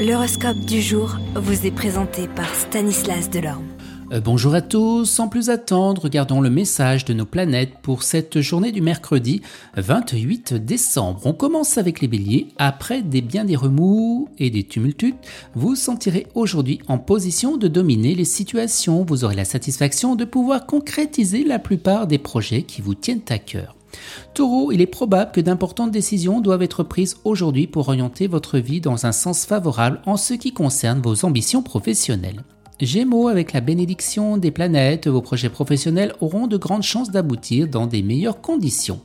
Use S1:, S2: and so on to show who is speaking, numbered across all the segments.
S1: L'horoscope du jour vous est présenté par Stanislas Delorme.
S2: Euh, bonjour à tous, sans plus attendre, regardons le message de nos planètes pour cette journée du mercredi 28 décembre. On commence avec les béliers. Après des biens des remous et des tumultus, vous sentirez aujourd'hui en position de dominer les situations. Vous aurez la satisfaction de pouvoir concrétiser la plupart des projets qui vous tiennent à cœur. Taureau, il est probable que d'importantes décisions doivent être prises aujourd'hui pour orienter votre vie dans un sens favorable en ce qui concerne vos ambitions professionnelles. Gémeaux, avec la bénédiction des planètes, vos projets professionnels auront de grandes chances d'aboutir dans des meilleures conditions.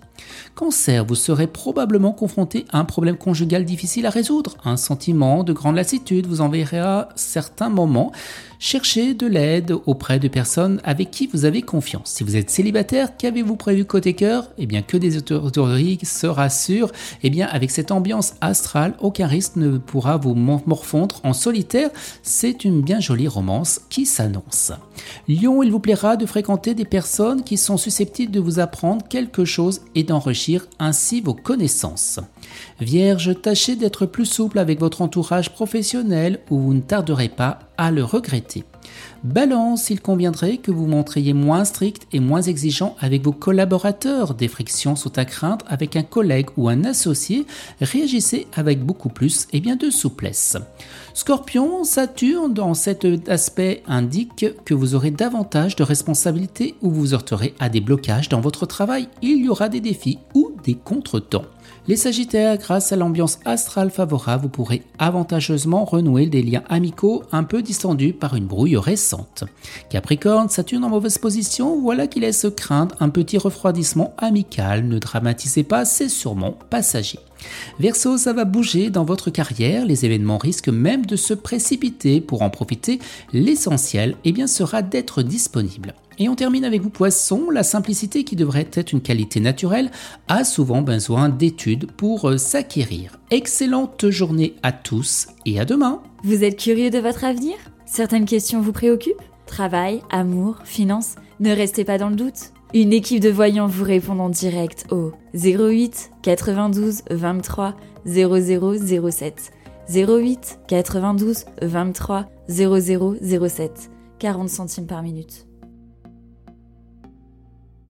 S2: Cancer, vous serez probablement confronté à un problème conjugal difficile à résoudre. Un sentiment de grande lassitude vous enverra certains moments chercher de l'aide auprès de personnes avec qui vous avez confiance. Si vous êtes célibataire, qu'avez-vous prévu côté cœur? Eh bien, que des autorités se rassurent. Eh bien, avec cette ambiance astrale, aucun risque ne pourra vous morfondre en solitaire. C'est une bien jolie romance qui s'annonce. Lion, il vous plaira de fréquenter des personnes qui sont susceptibles de vous apprendre quelque chose et d'enrichir ainsi vos connaissances. Vierge, tâchez d'être plus souple avec votre entourage professionnel ou vous ne tarderez pas à le regretter. Balance, il conviendrait que vous montriez moins strict et moins exigeant avec vos collaborateurs. Des frictions sont à craindre avec un collègue ou un associé. Réagissez avec beaucoup plus et bien de souplesse. Scorpion, Saturne dans cet aspect indique que vous aurez davantage de responsabilités ou vous heurterez à des blocages dans votre travail. Il y aura des défis ou contretemps. Les Sagittaires, grâce à l'ambiance astrale favorable, vous pourrez avantageusement renouer des liens amicaux un peu distendus par une brouille récente. Capricorne, Saturne en mauvaise position, voilà qui laisse craindre un petit refroidissement amical. Ne dramatisez pas, c'est sûrement passager. Verseau, ça va bouger dans votre carrière, les événements risquent même de se précipiter pour en profiter. L'essentiel eh bien, sera d'être disponible. Et on termine avec vous poisson, la simplicité qui devrait être une qualité naturelle a souvent besoin d'études pour euh, s'acquérir. Excellente journée à tous et à demain.
S3: Vous êtes curieux de votre avenir? Certaines questions vous préoccupent? Travail, amour, finances? Ne restez pas dans le doute. Une équipe de voyants vous répond en direct au 08 92 23 0007. 08 92 23 0007. 40 centimes par minute.